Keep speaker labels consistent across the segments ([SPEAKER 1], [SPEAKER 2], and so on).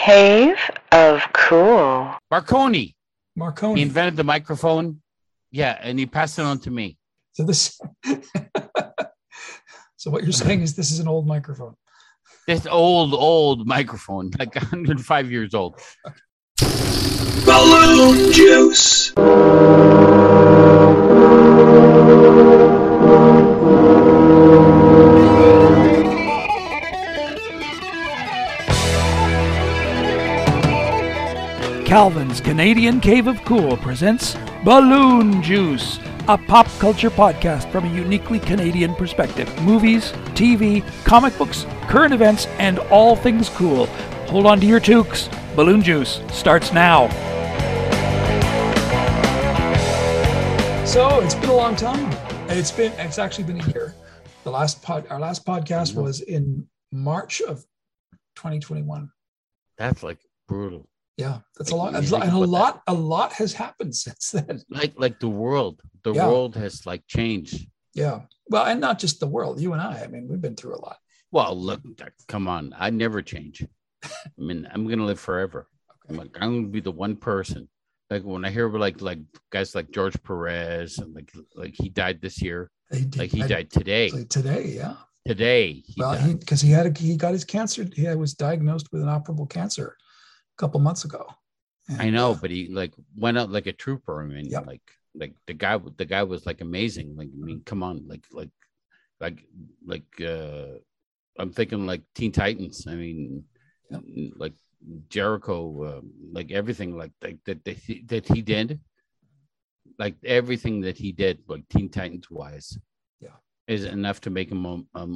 [SPEAKER 1] Cave of Cool.
[SPEAKER 2] Marconi.
[SPEAKER 3] Marconi.
[SPEAKER 2] He invented the microphone. Yeah, and he passed it on to me.
[SPEAKER 3] So this. so what you're saying is this is an old microphone.
[SPEAKER 2] This old, old microphone, like 105 years old.
[SPEAKER 4] Balloon juice.
[SPEAKER 5] Calvin's Canadian Cave of Cool presents Balloon Juice, a pop culture podcast from a uniquely Canadian perspective. Movies, TV, comic books, current events, and all things cool. Hold on to your toques. Balloon Juice starts now.
[SPEAKER 3] So it's been a long time. It's been it's actually been a year. The last pod our last podcast was in March of 2021.
[SPEAKER 2] That's like brutal.
[SPEAKER 3] Yeah, that's a
[SPEAKER 2] Like,
[SPEAKER 3] lot.
[SPEAKER 2] you
[SPEAKER 3] And a
[SPEAKER 2] about that.
[SPEAKER 3] lot, a lot has happened since then.
[SPEAKER 2] Like, like the world, the
[SPEAKER 3] Yeah.
[SPEAKER 2] world has like changed.
[SPEAKER 3] Yeah. Well, and not just the world, you and I. I mean, we've been through a lot.
[SPEAKER 2] Well, look, come on, I never change. I mean, I'm gonna live forever. I'm, like, I'm gonna be the one person. Like when I hear like like guys like George Perez and like like he died this year,
[SPEAKER 3] He did-
[SPEAKER 2] like he
[SPEAKER 3] I-
[SPEAKER 2] died today.
[SPEAKER 3] Today, yeah.
[SPEAKER 2] Today, he
[SPEAKER 3] Well,
[SPEAKER 2] died.
[SPEAKER 3] he because he had a, he got his cancer. He was diagnosed with an operable cancer a couple months ago.
[SPEAKER 2] I know,
[SPEAKER 3] uh,
[SPEAKER 2] but he like went out like a trooper. I mean,
[SPEAKER 3] Yep.
[SPEAKER 2] like like the guy the guy was like amazing. Like I mean, come on, like like like like uh I'm thinking like Teen Titans. I mean,
[SPEAKER 3] Yep.
[SPEAKER 2] like Jericho, uh, like everything like like that that he, that he did, like everything that he did, like Teen Titans wise,
[SPEAKER 3] Yeah.
[SPEAKER 2] is enough to make him um, um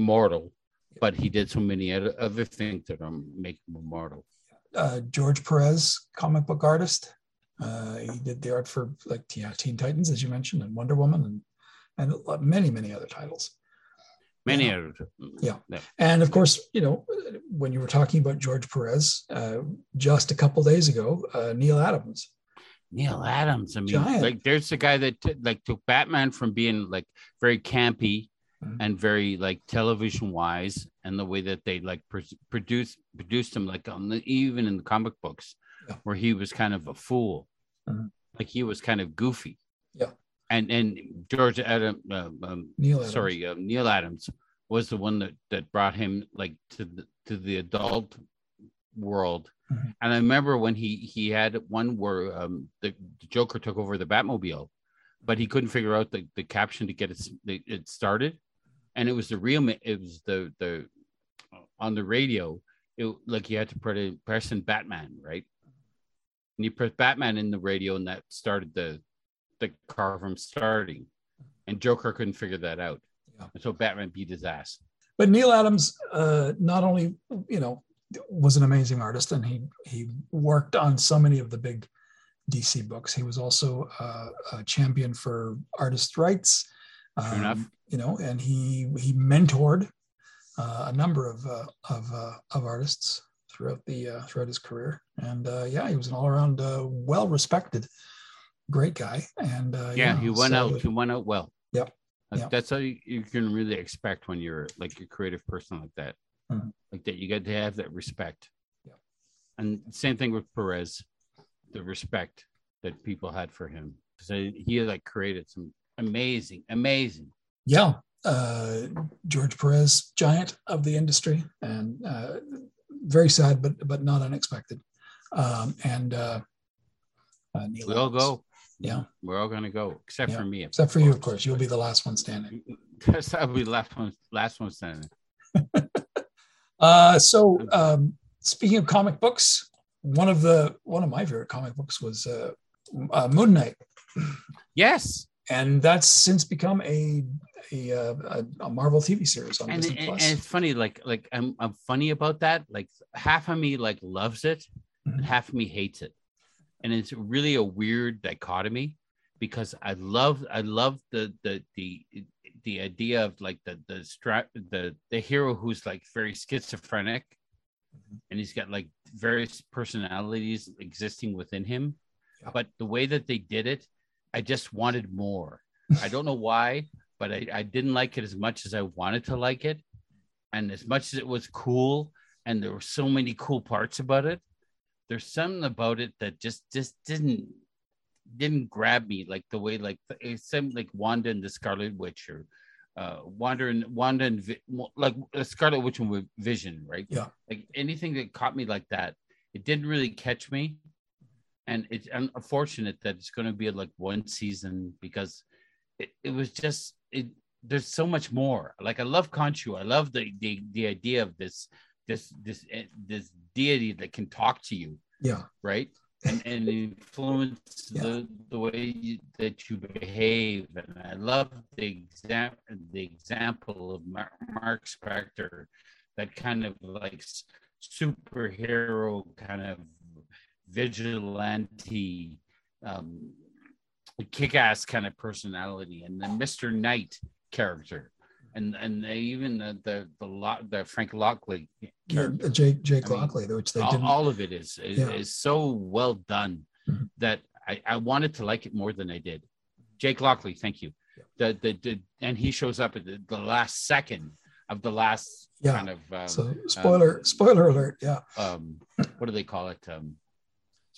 [SPEAKER 2] immortal. But he did so many other, other things that are make him immortal.
[SPEAKER 3] Uh, George Perez, comic book artist. Uh, he did the art for like yeah, Teen Titans, as you mentioned, and Wonder Woman, and and many many other titles.
[SPEAKER 2] Many
[SPEAKER 3] Yeah.
[SPEAKER 2] other
[SPEAKER 3] Yeah. And of course, you know, when you were talking about George Perez, uh, just a couple days ago, uh, Neal Adams.
[SPEAKER 2] Neal Adams. I mean,
[SPEAKER 3] Giant.
[SPEAKER 2] like there's the guy that t- like took Batman from being like very campy
[SPEAKER 3] Mhm.
[SPEAKER 2] and very like television wise, and the way that they like pr- produced produced him like on the even in the comic books,
[SPEAKER 3] Yeah.
[SPEAKER 2] where he was kind of a fool,
[SPEAKER 3] Mhm.
[SPEAKER 2] like he was kind of goofy.
[SPEAKER 3] Yeah.
[SPEAKER 2] And and George Adam, uh, um,
[SPEAKER 3] Neal Adams.
[SPEAKER 2] sorry, uh, Neal Adams was the one that that brought him like to the to the adult world.
[SPEAKER 3] Mhm.
[SPEAKER 2] And I remember when he he had one where um, the, the Joker took over the Batmobile, but he couldn't figure out the, the caption to get it it started, and it was the real it was the the on the radio. It like you had to put in press in Batman right, and you press Batman in the radio, and that started the the car from starting, and Joker couldn't figure that out,
[SPEAKER 3] Yeah.
[SPEAKER 2] and so Batman beat his ass.
[SPEAKER 3] But Neal Adams uh, not only, you know, was an amazing artist, and he he worked on so many of the big DC books. He was also uh, a champion for artist rights. Um,
[SPEAKER 2] enough.
[SPEAKER 3] You know, and he he mentored uh, a number of uh, of uh, of artists throughout the uh, throughout his career. And uh, yeah, he was an all around uh, well respected, great guy. And uh,
[SPEAKER 2] yeah, he went
[SPEAKER 3] so-
[SPEAKER 2] out. He went out well.
[SPEAKER 3] Yep. Yep.
[SPEAKER 2] That's all you, you can really expect when you're like a creative person like that.
[SPEAKER 3] Mhm.
[SPEAKER 2] Like that, you got to have that respect.
[SPEAKER 3] Yep.
[SPEAKER 2] And same thing with Perez, the respect that people had for him. So he like created some amazing, amazing.
[SPEAKER 3] yeah uh george perez giant of the industry and uh very sad but but not unexpected um and uh, uh Neal
[SPEAKER 2] We all
[SPEAKER 3] Adams.
[SPEAKER 2] go.
[SPEAKER 3] yeah
[SPEAKER 2] We're all gonna go, except
[SPEAKER 3] Yeah.
[SPEAKER 2] for me.
[SPEAKER 3] except for you of course you'll be the last one standing
[SPEAKER 2] That's I'll be last one. Last one standing.
[SPEAKER 3] uh so um speaking of comic books one of the one of my favorite comic books was uh, uh moon knight
[SPEAKER 2] Yes.
[SPEAKER 3] And that's since become a a, uh, a, a marvel tv series on
[SPEAKER 2] and,
[SPEAKER 3] disney
[SPEAKER 2] and,
[SPEAKER 3] plus.
[SPEAKER 2] and it's funny like like I'm, I'm funny about that. Like half of me like loves it and
[SPEAKER 3] Mhm.
[SPEAKER 2] half of me hates it. And it's really a weird dichotomy because i love i love the the the the idea of like the the strap the the hero who's like very schizophrenic
[SPEAKER 3] Mhm.
[SPEAKER 2] and he's got like various personalities existing within him. But the way that they did it i just wanted more i don't know why but I, I didn't like it as much as I wanted to like it. And as much as it was cool, and there were so many cool parts about it. There's something about it that just just didn't didn't grab me like the way like it seemed like Wanda and the Scarlet Witch or uh Wanda and Wanda and Vi- like uh, Scarlet Witch and with Vision, right?
[SPEAKER 3] Yeah.
[SPEAKER 2] Like anything that caught me like that, it didn't really catch me. And it's unfortunate that it's going to be like one season because it, it was just it there's so much more like i love Khonshu. i love the the the idea of this this this eh, this deity that can talk to you
[SPEAKER 3] Yeah.
[SPEAKER 2] right and and influence
[SPEAKER 3] Yeah.
[SPEAKER 2] the the way you, that you behave and i love the example the example of Marc, Marc Spector that kind of like superhero kind of vigilante um kick-ass kind of personality and the mr knight character and and they, even the the the, Lo- the frank lockley
[SPEAKER 3] Yeah,
[SPEAKER 2] character
[SPEAKER 3] Jake Jake
[SPEAKER 2] I mean,
[SPEAKER 3] Lockley, which they
[SPEAKER 2] all,
[SPEAKER 3] didn't.
[SPEAKER 2] all of it is is,
[SPEAKER 3] Yeah.
[SPEAKER 2] is so well done
[SPEAKER 3] Mhm.
[SPEAKER 2] that I, I wanted to like it more than I did. Jake Lockley, thank you. The, the the and he shows up at the, the last second of the last
[SPEAKER 3] Yeah.
[SPEAKER 2] kind of um,
[SPEAKER 3] so spoiler spoiler alert. Yeah.
[SPEAKER 2] um what do they call it? Um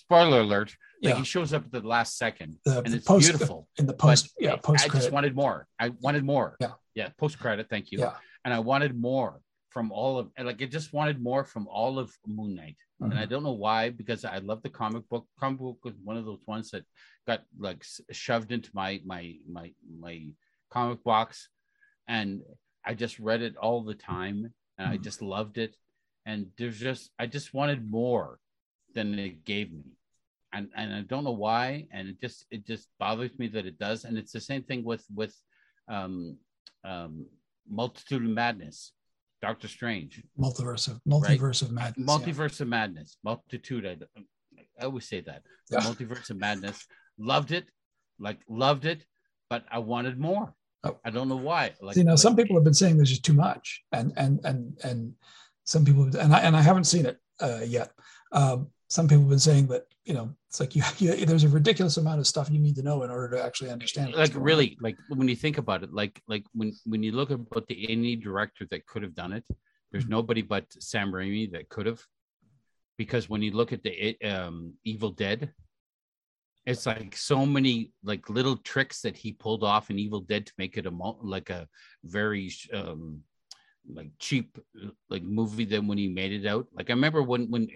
[SPEAKER 2] spoiler alert. Like
[SPEAKER 3] Yeah.
[SPEAKER 2] he shows up at the last second
[SPEAKER 3] The
[SPEAKER 2] and it's
[SPEAKER 3] post
[SPEAKER 2] beautiful.
[SPEAKER 3] in the post. yeah. Post
[SPEAKER 2] I just wanted more. I wanted more.
[SPEAKER 3] Yeah.
[SPEAKER 2] Yeah. Post credit. Thank you.
[SPEAKER 3] Yeah.
[SPEAKER 2] And I wanted more from all of like I just wanted more from all of Moon Knight. And I
[SPEAKER 3] Mhm.
[SPEAKER 2] don't know why, because I love the comic book. Comic book was one of those ones that got like shoved into my my my my comic box, and I just read it all the time, and I
[SPEAKER 3] Mhm.
[SPEAKER 2] just loved it. And there's just I just wanted more than it gave me, and and I don't know why, and it just it just bothers me that it does. And it's the same thing with with um um multitude of madness, Doctor Strange
[SPEAKER 3] multiverse of multiverse of madness. yeah.
[SPEAKER 2] multiverse of madness multitude I, I always say that The
[SPEAKER 3] Yeah.
[SPEAKER 2] multiverse of madness loved it like loved it but i wanted more
[SPEAKER 3] Oh.
[SPEAKER 2] i don't know why like
[SPEAKER 3] See now,
[SPEAKER 2] like-
[SPEAKER 3] some people have been saying there's just too much, and and and and some people and I and I haven't seen it uh, yet. Um, some people have been saying that you know it's like you, you there's a ridiculous amount of stuff you need to know in order to actually understand.
[SPEAKER 2] like
[SPEAKER 3] going on.
[SPEAKER 2] really like when you think about it like like when when you look about the any director that could have done it there's
[SPEAKER 3] Mhm.
[SPEAKER 2] nobody but sam raimi that could have because when you look at the um evil dead it's like so many like little tricks that he pulled off in evil dead to make it a mul- like a very um like cheap like movie than when he made it out like i remember when when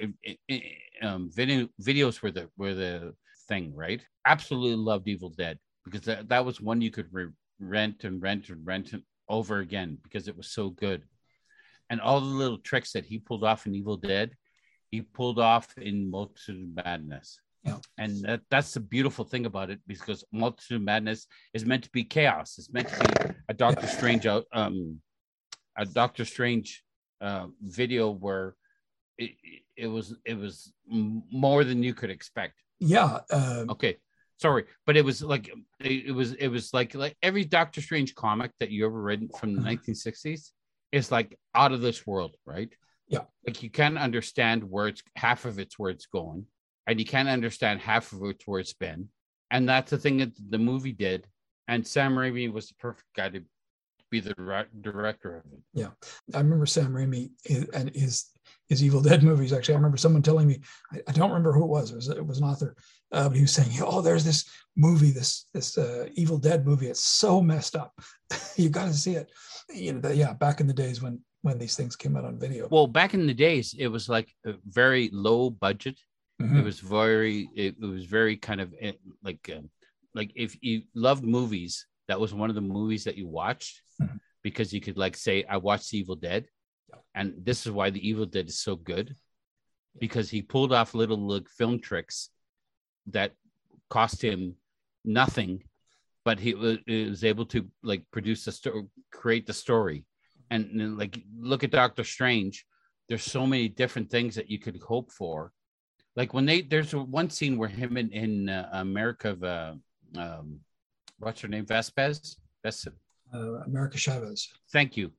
[SPEAKER 2] um video videos were the were the thing right? Absolutely loved evil dead because that, that was one you could re- rent and rent and rent it over again because it was so good. And all the little tricks that he pulled off in evil dead he pulled off in multitude of madness.
[SPEAKER 3] Yeah.
[SPEAKER 2] and that, that's the beautiful thing about it because multitude of madness is meant to be chaos. It's meant to be a doctor strange out um a doctor strange uh video where it, it was it was more than you could expect
[SPEAKER 3] yeah, uh,
[SPEAKER 2] okay sorry but it was like it, was it was like like every doctor strange comic that you ever read from the
[SPEAKER 3] Mhm.
[SPEAKER 2] 1960s is like out of this world right
[SPEAKER 3] Yeah.
[SPEAKER 2] like you can't understand where it's half of it's where it's going and you can't understand half of it's where it's been and that's the thing that the movie did and sam raimi was the perfect guy to be the director of it Yeah,
[SPEAKER 3] I remember Sam Raimi and his his Evil Dead movies. Actually, I remember someone telling me I, I don't remember who it was. It was it was an author, uh, but he was saying, "Oh, there's this movie, this this uh, Evil Dead movie. It's so messed up. you got to see it." You know, the, yeah, back in the days when when these things came out on video.
[SPEAKER 2] well back in the days it was like a very low budget
[SPEAKER 3] Mhm.
[SPEAKER 2] it was very it, it was very kind of eh, like um, like if you loved movies that was one of the movies that you watched
[SPEAKER 3] Mhm.
[SPEAKER 2] because you could like say i watched the evil dead. And this is why the evil dead is so good because he pulled off little like film tricks that cost him nothing but he was, he was able to like produce the story create the story. And, and like look at doctor strange. There's so many different things that you could hope for. Like when they there's one scene where him in in uh, America of uh, um, what's her name? Vespes Ves-
[SPEAKER 3] uh, America Chavez.
[SPEAKER 2] thank you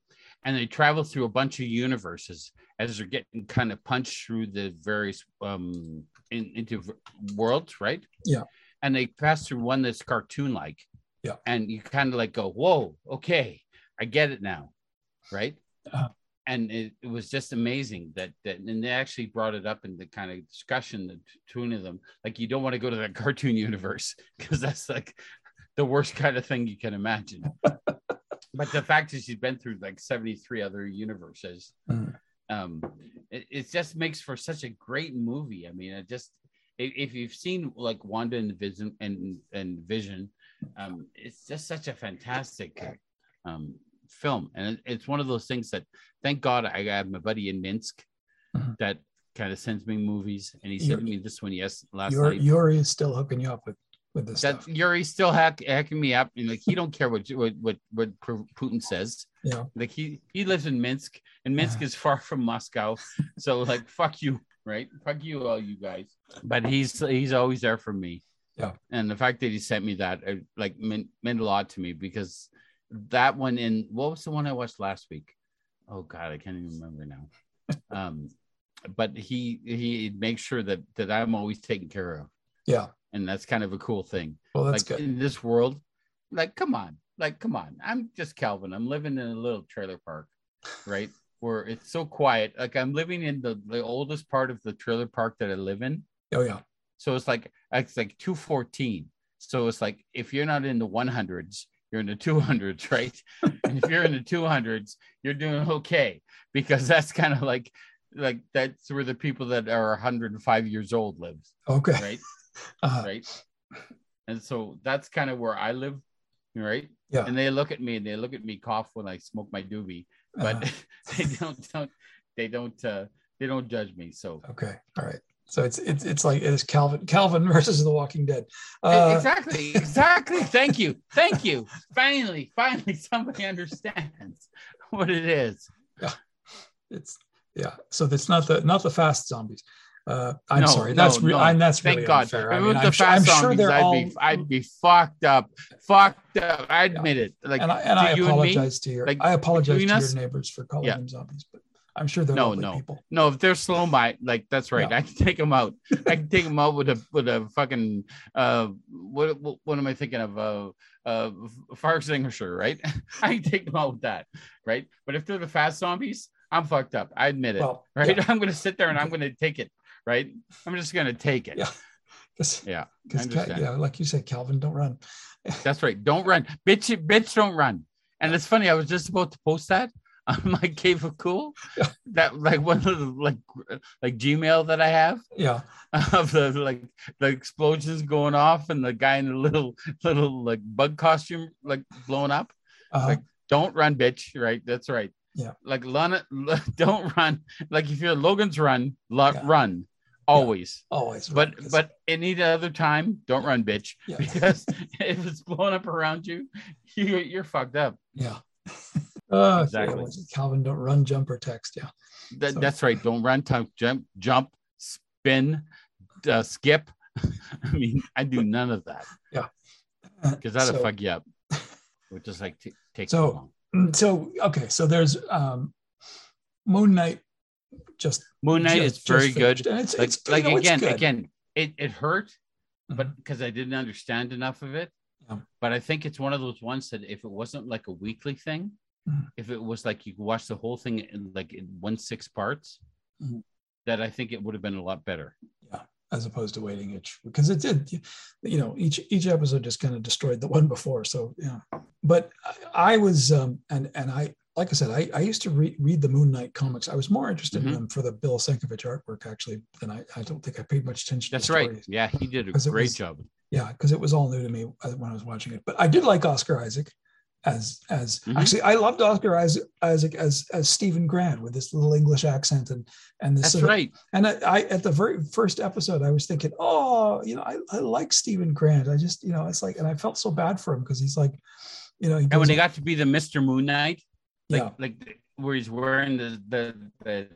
[SPEAKER 2] and they travel through a bunch of universes as they're getting kind of punched through the various um in, into worlds right
[SPEAKER 3] Yeah.
[SPEAKER 2] and they pass through one that's cartoon like
[SPEAKER 3] Yeah.
[SPEAKER 2] and you kind of like go whoa okay I get it now right
[SPEAKER 3] Uh-huh.
[SPEAKER 2] and it, it was just amazing that that and they actually brought it up in the kind of discussion the two of them like you don't want to go to that cartoon universe because that's like the worst kind of thing you can imagine but the fact is she's been through like 73 other universes.
[SPEAKER 3] Mm.
[SPEAKER 2] um it, it just makes for such a great movie. I mean it just if, if you've seen like wanda and vision and and vision um it's just such a fantastic um film. And it, it's one of those things that thank god i have my buddy in minsk
[SPEAKER 3] Mhm.
[SPEAKER 2] that kind of sends me movies. And he sent me this one yes last
[SPEAKER 3] Yuri,
[SPEAKER 2] night.
[SPEAKER 3] Yuri is still hooking you up with with this
[SPEAKER 2] that
[SPEAKER 3] stuff.
[SPEAKER 2] Yuri's still hack, hacking me up, and like he don't care what what what, what Putin says.
[SPEAKER 3] Yeah.
[SPEAKER 2] Like he he lives in Minsk, and Minsk is far from Moscow, so like fuck you, right? Fuck you, all you guys. But he's he's always there for me.
[SPEAKER 3] Yeah.
[SPEAKER 2] And the fact that he sent me that uh, like meant, meant a lot to me because that one in what was the one I watched last week? Oh God, I can't even remember now. um, but he he makes sure that that I'm always taken care of
[SPEAKER 3] Yeah.
[SPEAKER 2] and that's kind of a cool thing.
[SPEAKER 3] Well, that's
[SPEAKER 2] like
[SPEAKER 3] good.
[SPEAKER 2] in this world, like come on, like come on. I'm just Calvin. I'm living in a little trailer park, right? Where it's so quiet. Like I'm living in the, the oldest part of the trailer park that I live in.
[SPEAKER 3] Oh yeah.
[SPEAKER 2] So it's like it's like 214. So it's like if you're not in the 100s, you're in the 200s, right? and if you're in the 200s, you're doing okay because that's kind of like like that's where the people that are 105 years old live,
[SPEAKER 3] Okay.
[SPEAKER 2] right?
[SPEAKER 3] Uh,
[SPEAKER 2] right? And so that's kind of where I live, right?
[SPEAKER 3] Yeah.
[SPEAKER 2] And they look at me and they look at me cough when I smoke my doobie, but
[SPEAKER 3] uh,
[SPEAKER 2] they don't don't they don't uh they don't judge me. So
[SPEAKER 3] okay. All right. So it's it's it's like it's Calvin Calvin versus The Walking Dead. Uh,
[SPEAKER 2] exactly, exactly. Thank you, thank you. Finally, finally, somebody understands what it is.
[SPEAKER 3] It's yeah. So it's not the not the fast zombies. Uh, I'm
[SPEAKER 2] No,
[SPEAKER 3] sorry.
[SPEAKER 2] no,
[SPEAKER 3] That's re-
[SPEAKER 2] no.
[SPEAKER 3] I'm, that's
[SPEAKER 2] Thank
[SPEAKER 3] really
[SPEAKER 2] God.
[SPEAKER 3] unfair. I mean, I'm, sure, I'm sure they're
[SPEAKER 2] I'd
[SPEAKER 3] all.
[SPEAKER 2] be I'd be fucked up, fucked up. I admit it. Like
[SPEAKER 3] and I, and I
[SPEAKER 2] you and
[SPEAKER 3] apologize to your
[SPEAKER 2] like,
[SPEAKER 3] I apologize to
[SPEAKER 2] between
[SPEAKER 3] your neighbors for calling
[SPEAKER 2] Yeah.
[SPEAKER 3] them zombies, but I'm sure they're
[SPEAKER 2] No, no.
[SPEAKER 3] people.
[SPEAKER 2] No, if they're slow my like that's right.
[SPEAKER 3] Yeah.
[SPEAKER 2] I can take them out. I can take them out with a with a fucking uh what what, what am I thinking of? Uh uh fire extinguisher, right? I can take them out with that, right? But if they're the fast zombies, I'm fucked up. I admit it.
[SPEAKER 3] Well,
[SPEAKER 2] right?
[SPEAKER 3] yeah,
[SPEAKER 2] I'm gonna sit there and I'm gonna take it, right? I'm just gonna take it.
[SPEAKER 3] Yeah.
[SPEAKER 2] Yeah,
[SPEAKER 3] 'cause
[SPEAKER 2] I
[SPEAKER 3] Ca-
[SPEAKER 2] understand.
[SPEAKER 3] yeah, like you said, Calvin, don't run.
[SPEAKER 2] That's right. Don't run. Bitch, bitch, don't run. And it's funny, I was just about to post that on my cave of cool.
[SPEAKER 3] Yeah.
[SPEAKER 2] That like one of the like like Gmail that I have.
[SPEAKER 3] Yeah,
[SPEAKER 2] of the like the explosions going off and the guy in the little little like bug costume like blowing up.
[SPEAKER 3] uh,
[SPEAKER 2] Like, Don't run, bitch. Right? That's right.
[SPEAKER 3] Yeah.
[SPEAKER 2] Like Lana, don't run. Like if you're Logan's run, lo-
[SPEAKER 3] Yeah.
[SPEAKER 2] run always.
[SPEAKER 3] always. run,
[SPEAKER 2] But but any other time, don't run, bitch.
[SPEAKER 3] Yeah.
[SPEAKER 2] Because if it's blowing up around you, you you're fucked up.
[SPEAKER 3] yeah. Uh,
[SPEAKER 2] Exactly.
[SPEAKER 3] yeah, Calvin, don't run, jump or text. Yeah.
[SPEAKER 2] That,
[SPEAKER 3] So-
[SPEAKER 2] That's right. Don't run, tongue, jump, jump, spin, uh, skip. I mean, I do none of that. Yeah. Because that'll
[SPEAKER 3] So-
[SPEAKER 2] fuck you up. Which is like t- take
[SPEAKER 3] So-. Mm, so okay so there's um moon knight just
[SPEAKER 2] Moon Knight
[SPEAKER 3] just-
[SPEAKER 2] is very good.
[SPEAKER 3] it's,
[SPEAKER 2] Like
[SPEAKER 3] it's,
[SPEAKER 2] like
[SPEAKER 3] know,
[SPEAKER 2] again
[SPEAKER 3] good.
[SPEAKER 2] again it it hurt, but
[SPEAKER 3] Mhm.
[SPEAKER 2] because I didn't understand enough of it.
[SPEAKER 3] Yeah.
[SPEAKER 2] But I think it's one of those ones that if it wasn't like a weekly thing,
[SPEAKER 3] Mhm.
[SPEAKER 2] if it was like you could watch the whole thing in like in one six parts,
[SPEAKER 3] Mhm.
[SPEAKER 2] that I think it would have been a lot better.
[SPEAKER 3] Yeah, as opposed to waiting each because it did you know each each episode just kind of destroyed the one before so yeah but i, I was um and and i like i said i, I used to re- read the moon knight comics i was more interested
[SPEAKER 2] Mhm.
[SPEAKER 3] in them for the bill Sienkiewicz artwork actually than i i don't think i paid much attention
[SPEAKER 2] That's right.
[SPEAKER 3] stories.
[SPEAKER 2] Yeah, he did a great
[SPEAKER 3] was-
[SPEAKER 2] job.
[SPEAKER 3] yeah because it was all new to me uh, when i was watching it but i did like oscar isaac as as
[SPEAKER 2] Mhm.
[SPEAKER 3] actually i loved oscar isaac, isaac as as steven grant with this little english accent and and this
[SPEAKER 2] That's
[SPEAKER 3] sort of-
[SPEAKER 2] right.
[SPEAKER 3] and I, I at the very first episode, I was thinking, oh, you know, I, I like Steven Grant. I just, you know, it's like, and I felt so bad for him because he's like, you know, he
[SPEAKER 2] And when he got to be the Mr. Moon Knight, like
[SPEAKER 3] yeah,
[SPEAKER 2] like where he's wearing the the the,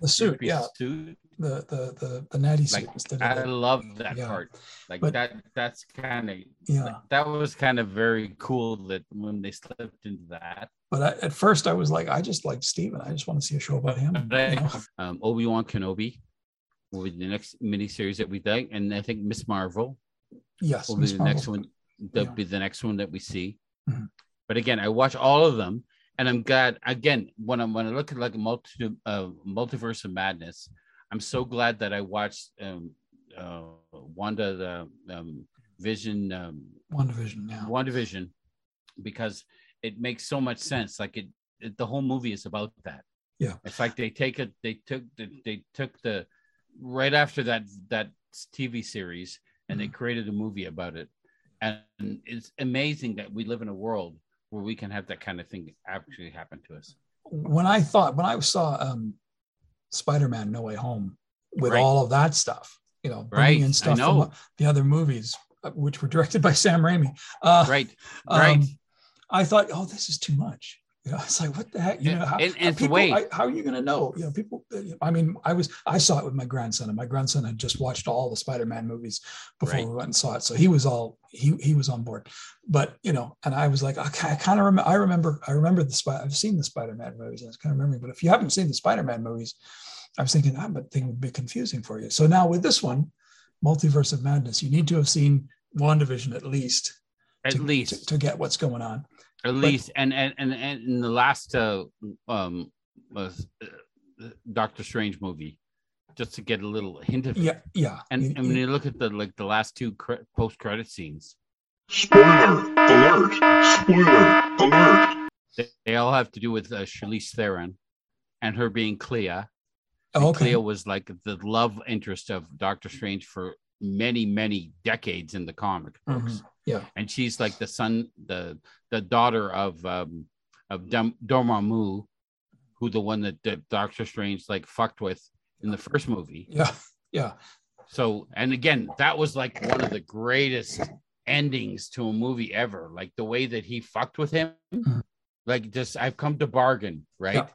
[SPEAKER 3] the suit, yeah,
[SPEAKER 2] suit,
[SPEAKER 3] the the the the natty suit
[SPEAKER 2] Like, I love that
[SPEAKER 3] Yeah.
[SPEAKER 2] part. Like
[SPEAKER 3] But-
[SPEAKER 2] that. That's kind of
[SPEAKER 3] yeah.
[SPEAKER 2] that was kind of very cool that when they slipped into that.
[SPEAKER 3] But I, at first, I was like, I just like Steven. I just want to see a show about him. you know?
[SPEAKER 2] Um, Obi Wan Kenobi will be the next miniseries that we think, and I think Miss Marvel
[SPEAKER 3] Yes,
[SPEAKER 2] will be
[SPEAKER 3] Miss
[SPEAKER 2] the
[SPEAKER 3] Marvel.
[SPEAKER 2] next one. That'll
[SPEAKER 3] Yeah.
[SPEAKER 2] be the next one that we see.
[SPEAKER 3] Mhm.
[SPEAKER 2] But again, I watch all of them, and I'm glad again when I'm when I look at like a multi uh, multiverse of madness, I'm so glad that I watched um, uh, Wanda the um, Vision um,
[SPEAKER 3] WandaVision. Yeah.
[SPEAKER 2] WandaVision because it makes so much sense. Like it, it the whole movie is about that.
[SPEAKER 3] Yeah.
[SPEAKER 2] It's like they take it, they took the, they took the right after that that TV series and they created a movie about it. And it's amazing that we live in a world where we can have that kind of thing actually happen to us.
[SPEAKER 3] When I thought when I saw um, Spider-Man: No Way Home with
[SPEAKER 2] Right.
[SPEAKER 3] all of that stuff, you know,
[SPEAKER 2] Right,
[SPEAKER 3] bringing in stuff from the other movies, uh, which were directed by Sam Raimi. Uh,
[SPEAKER 2] Right.
[SPEAKER 3] um,
[SPEAKER 2] right.
[SPEAKER 3] I thought, oh, this is too much. You know, it's like, what the heck? You know, how,
[SPEAKER 2] and- and
[SPEAKER 3] people. I, how are you going to know? You know, people. Uh, I mean, I was, I saw it with my grandson, and my grandson had just watched all the Spider-Man movies before
[SPEAKER 2] Right.
[SPEAKER 3] we went and saw it, so he was all he he was on board. But you know, and I was like, okay, I kind of remember. I remember. I remember the Spider. I've seen the Spider-Man movies. and I was kind of remembering. But if you haven't seen the Spider-Man movies, I was thinking ah, that thing would be confusing for you. So now with this one, Multiverse of Madness, you need to have seen WandaVision at least
[SPEAKER 2] At
[SPEAKER 3] to,
[SPEAKER 2] least,
[SPEAKER 3] to, to get what's going on.
[SPEAKER 2] At least, and and and, and in the last uh, um, uh, Doctor Strange movie, just to get a little hint of it.
[SPEAKER 3] Yeah, yeah.
[SPEAKER 2] And,
[SPEAKER 3] You-
[SPEAKER 2] and when
[SPEAKER 3] you-
[SPEAKER 2] you look at the like the last two cre- post credit scenes,
[SPEAKER 4] Spoiler alert! Spoiler alert!
[SPEAKER 2] they, they all have to do with uh, Charlize Theron and her being Clea. And
[SPEAKER 3] okay.
[SPEAKER 2] Clea was like the love interest of Doctor Strange for many many decades in the comic books,
[SPEAKER 3] Mhm. Yeah.
[SPEAKER 2] and she's like the son, the the daughter of um of Dormammu, who the one that, that Doctor Strange like fucked with in the first movie.
[SPEAKER 3] Yeah. Yeah.
[SPEAKER 2] So, and again, that was like one of the greatest endings to a movie ever. Like the way that he fucked with him,
[SPEAKER 3] Mhm.
[SPEAKER 2] like just I've come to bargain, right?
[SPEAKER 3] Yeah.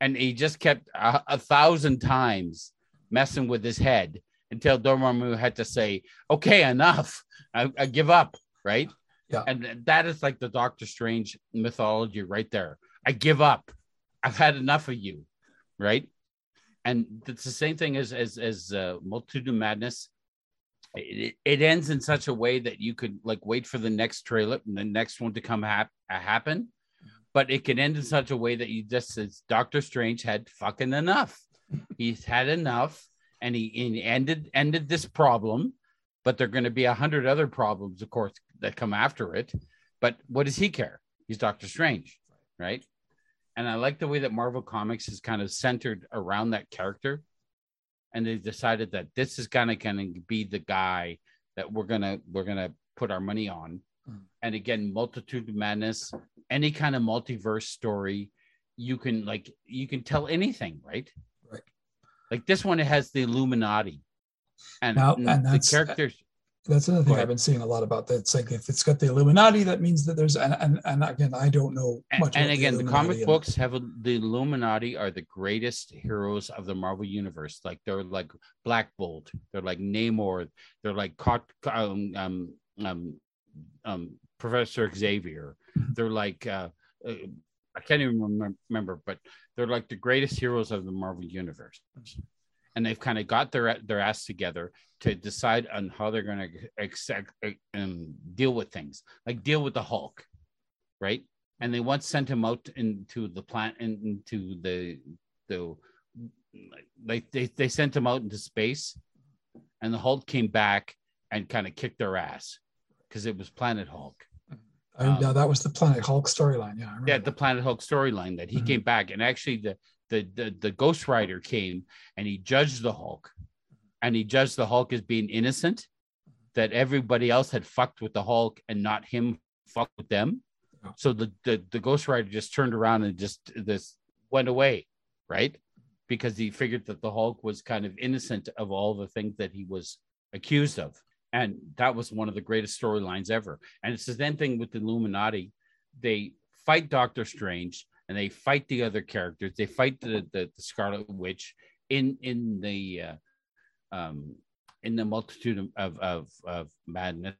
[SPEAKER 2] And he just kept a, a thousand times messing with his head until Dormammu had to say, "Okay, enough. I, I give up." Right?
[SPEAKER 3] Yeah.
[SPEAKER 2] And that is like the Doctor Strange mythology right there. I give up. I've had enough of you. Right? and it's the same thing as as as uh, multitude of madness it, it ends in such a way that you could like wait for the next trailer and the next one to come hap- uh, happen but it can end in such a way that you just says doctor strange had fucking enough he's had enough and he, he ended ended this problem but there are going to be a hundred other problems of course that come after it but what does he care he's doctor strange right and I like the way that Marvel Comics is kind of centered around that character. And they decided that this is kind of going to be the guy that we're gonna we're gonna put our money on.
[SPEAKER 3] Mm.
[SPEAKER 2] And again, multitude of madness, any kind of multiverse story, you can like you can tell anything, right? Like this one, it has the Illuminati, and,
[SPEAKER 3] Now-
[SPEAKER 2] and
[SPEAKER 3] and
[SPEAKER 2] the characters.
[SPEAKER 3] That's another thing. I've been seeing a lot about. That it's like if it's got the Illuminati, that means that there's and and, and again, I don't know much.
[SPEAKER 2] and
[SPEAKER 3] about
[SPEAKER 2] again, the,
[SPEAKER 3] Illuminati
[SPEAKER 2] comic
[SPEAKER 3] and-
[SPEAKER 2] books have a, the Illuminati are the greatest heroes of the Marvel universe. Like they're like Black Bolt, they're like Namor, they're like um, um, um, um, Professor Xavier.
[SPEAKER 3] Mhm.
[SPEAKER 2] They're like uh, uh, I can't even remember, but they're like the greatest heroes of the Marvel universe. And they've kind of got their their ass together to decide on how they're going to accept and deal with things, like deal with the Hulk, right? and they once sent him out into the plant into the the like they, they sent him out into space and the hulk came back and kind of kicked their ass because it was planet hulk
[SPEAKER 3] I, yeah, um, uh, that was the Planet Hulk storyline. Yeah,
[SPEAKER 2] yeah the planet hulk storyline that he
[SPEAKER 3] Mhm.
[SPEAKER 2] came back and actually the, the the the ghost rider came and he judged the hulk and he judged the hulk as being innocent mm-hmm. that everybody else had fucked with the hulk and not him fucked with them. So the, the the ghost rider just turned around and just this went away right? Because he figured that the hulk was kind of innocent of all the things that he was accused of and that was one of the greatest storylines ever. And it's the same thing with the illuminati. They fight doctor strange and they fight the other characters. They fight the the, the scarlet witch in in the uh, um in the multitude of of of, madness.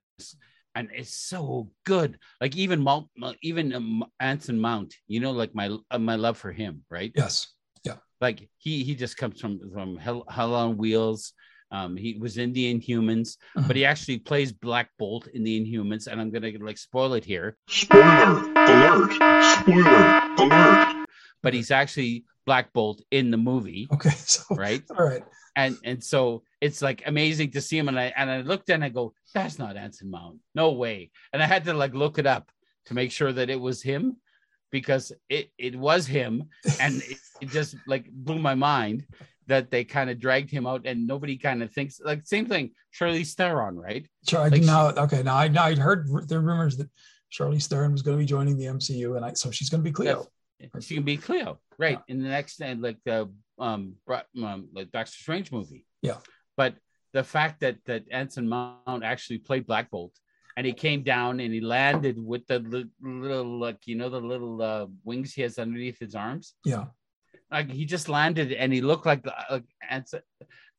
[SPEAKER 2] And it's so good. Like even Mount, even um, Anson Mount you know like my uh, my love for him right?
[SPEAKER 3] Yes. Yeah.
[SPEAKER 2] Like he he just comes from from hell, hell on wheels Um, he was in the Inhumans,
[SPEAKER 3] Mhm.
[SPEAKER 2] but he actually plays Black Bolt in the Inhumans, and I'm gonna like spoil it here.
[SPEAKER 4] Spoiler alert! Spoiler alert!
[SPEAKER 2] But he's actually Black Bolt in the movie,
[SPEAKER 3] Okay, so
[SPEAKER 2] right?
[SPEAKER 3] all right.
[SPEAKER 2] and and so it's like amazing to see him and i and i looked and i go that's not anson mount no way and i had to like look it up to make sure that it was him because it it was him and it, it just like blew my mind that they kind of dragged him out and nobody kind of thinks like same thing Charlize Theron right?
[SPEAKER 3] Sure,
[SPEAKER 2] Like
[SPEAKER 3] now okay now I now I'd heard the rumors that Charlize Theron was going to be joining the MCU, and I so she's going to be Cleo.
[SPEAKER 2] she can be Cleo right in the next and like the um, bro- um like Doctor Strange movie.
[SPEAKER 3] Yeah.
[SPEAKER 2] but the fact that that Anson Mount actually played Black Bolt and he came down and he landed with the li- little like you know the little uh, wings he has underneath his arms?
[SPEAKER 3] Yeah,
[SPEAKER 2] like he just landed and he looked like like Anson,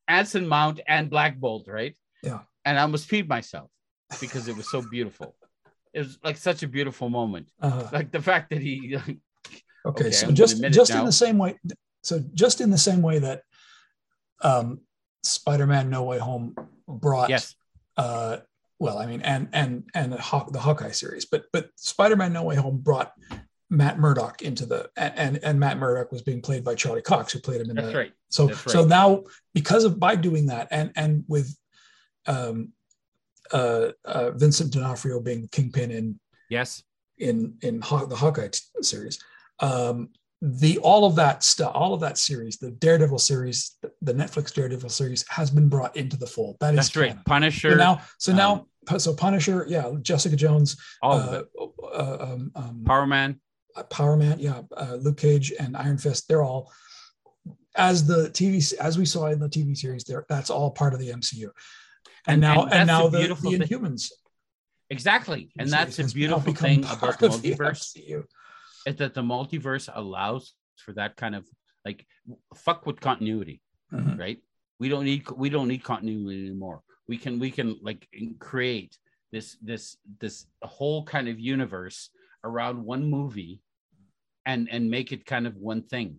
[SPEAKER 2] Anson Mount and Black Bolt right?
[SPEAKER 3] Yeah.
[SPEAKER 2] and I almost peed myself because it was so beautiful. It was like such a beautiful moment.
[SPEAKER 3] Uh,
[SPEAKER 2] like the fact that he
[SPEAKER 3] okay.
[SPEAKER 2] Okay,
[SPEAKER 3] so
[SPEAKER 2] I'm
[SPEAKER 3] just just in the same way, so just in the same way that um, Spider-Man: No Way Home brought
[SPEAKER 2] yes.
[SPEAKER 3] uh well i mean and and and the, Haw- the hawkeye series but but spider-man no way home brought matt murdock into the and and, matt murdock was being played by charlie cox who played him in
[SPEAKER 2] that's
[SPEAKER 3] the
[SPEAKER 2] right
[SPEAKER 3] so
[SPEAKER 2] That's
[SPEAKER 3] so now because of by doing that and and with um uh, uh vincent d'onofrio being kingpin in
[SPEAKER 2] yes
[SPEAKER 3] in in Haw- the hawkeye t- series um the all of that stuff all of that series the daredevil series the, the netflix daredevil series has been brought into the fold That is
[SPEAKER 2] That's right.
[SPEAKER 3] canon.
[SPEAKER 2] Punisher.
[SPEAKER 3] So now, so
[SPEAKER 2] um,
[SPEAKER 3] now, so Punisher, yeah, Jessica Jones,
[SPEAKER 2] all
[SPEAKER 3] uh, uh, um, um,
[SPEAKER 2] Power Man.
[SPEAKER 3] Power Man, yeah, uh, Luke Cage and Iron Fist, they're all as the TV as we saw in the TV series. There, that's all part of the MCU.
[SPEAKER 2] And-
[SPEAKER 3] And, now,
[SPEAKER 2] and
[SPEAKER 3] and, now
[SPEAKER 2] the
[SPEAKER 3] the, the
[SPEAKER 2] thing.
[SPEAKER 3] Inhumans,
[SPEAKER 2] Exactly. And that's
[SPEAKER 3] a
[SPEAKER 2] beautiful thing about the
[SPEAKER 3] the
[SPEAKER 2] multiverse
[SPEAKER 3] MCU.
[SPEAKER 2] is that the multiverse allows for that kind of like fuck with continuity,
[SPEAKER 3] Mhm.
[SPEAKER 2] right? We don't need we don't need continuity anymore. We can we can like create this this this whole kind of universe around one movie and and make it kind of one thing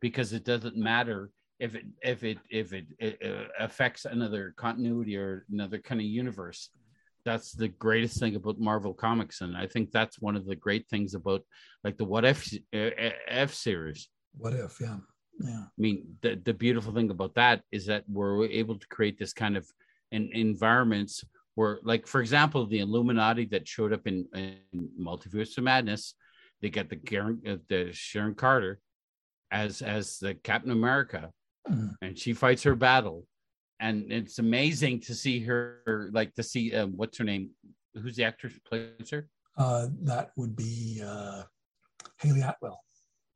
[SPEAKER 2] because it doesn't matter if it if it if it, it uh, affects another continuity or another kind of universe. That's the greatest thing about marvel comics. And i think that's one of the great things about like the what if uh, f series.
[SPEAKER 3] What if? Yeah, yeah,
[SPEAKER 2] I mean, the, the beautiful thing about that is that we're able to create this kind of in, environments where, like, for example, the Illuminati that showed up in, in Multiverse of Madness, they got the uh, the Sharon Carter as as the Captain America,
[SPEAKER 3] Mhm.
[SPEAKER 2] and she fights her battle, and it's amazing to see her, like, to see um, what's her name, who's the actress who plays her?
[SPEAKER 3] uh, that would be uh, Hayley Atwell.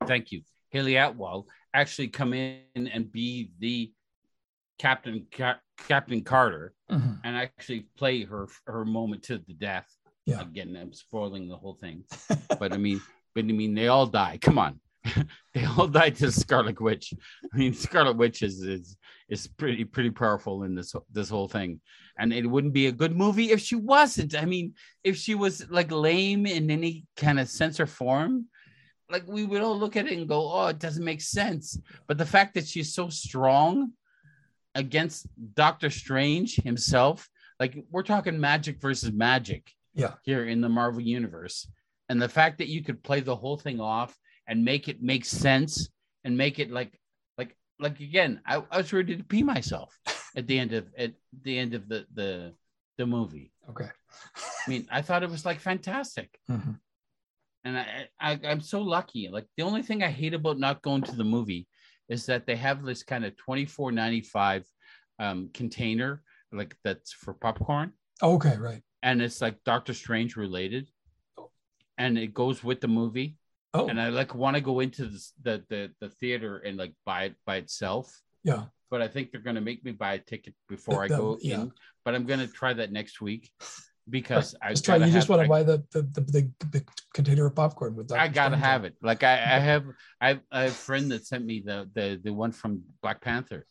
[SPEAKER 2] thank you, Hayley Atwell, actually come in and be the Captain Ca- Captain Carter
[SPEAKER 3] Mhm.
[SPEAKER 2] and actually play her her moment to the death.
[SPEAKER 3] Yeah.
[SPEAKER 2] Again, I'm spoiling the whole thing, but I mean, but I mean, they all die. Come on, they all die to Scarlet Witch. I mean, Scarlet Witch is is is pretty pretty powerful in this this whole thing, and it wouldn't be a good movie if she wasn't. I mean, if she was like lame in any kind of sense or form, like we would all look at it and go, "Oh, it doesn't make sense." But the fact that she's so strong against Doctor Strange himself, like we're talking magic versus magic
[SPEAKER 3] Yeah,
[SPEAKER 2] here in the Marvel universe. And the fact that you could play the whole thing off and make it make sense and make it like like like again, I, I was ready to pee myself at the end of at the end of the the the movie.
[SPEAKER 3] okay.
[SPEAKER 2] I mean, I thought it was like fantastic.
[SPEAKER 3] Mhm.
[SPEAKER 2] And I, I I'm so lucky. Like the only thing I hate about not going to the movie is that they have this kind of 24.95 um container like that's for popcorn
[SPEAKER 3] Okay, right.
[SPEAKER 2] and it's like Doctor Strange related, and it goes with the movie.
[SPEAKER 3] Oh,
[SPEAKER 2] And I like want to go into this, the the the theater and like buy it by itself,
[SPEAKER 3] yeah.
[SPEAKER 2] but I think they're gonna make me buy a ticket before I go
[SPEAKER 3] yeah.
[SPEAKER 2] in. But I'm gonna try that next week because I
[SPEAKER 3] Just try. You just want to buy the the, the the the container of popcorn with.
[SPEAKER 2] I gotta have it. Like I, I have I, I have a friend that sent me the the the one from Black Panther,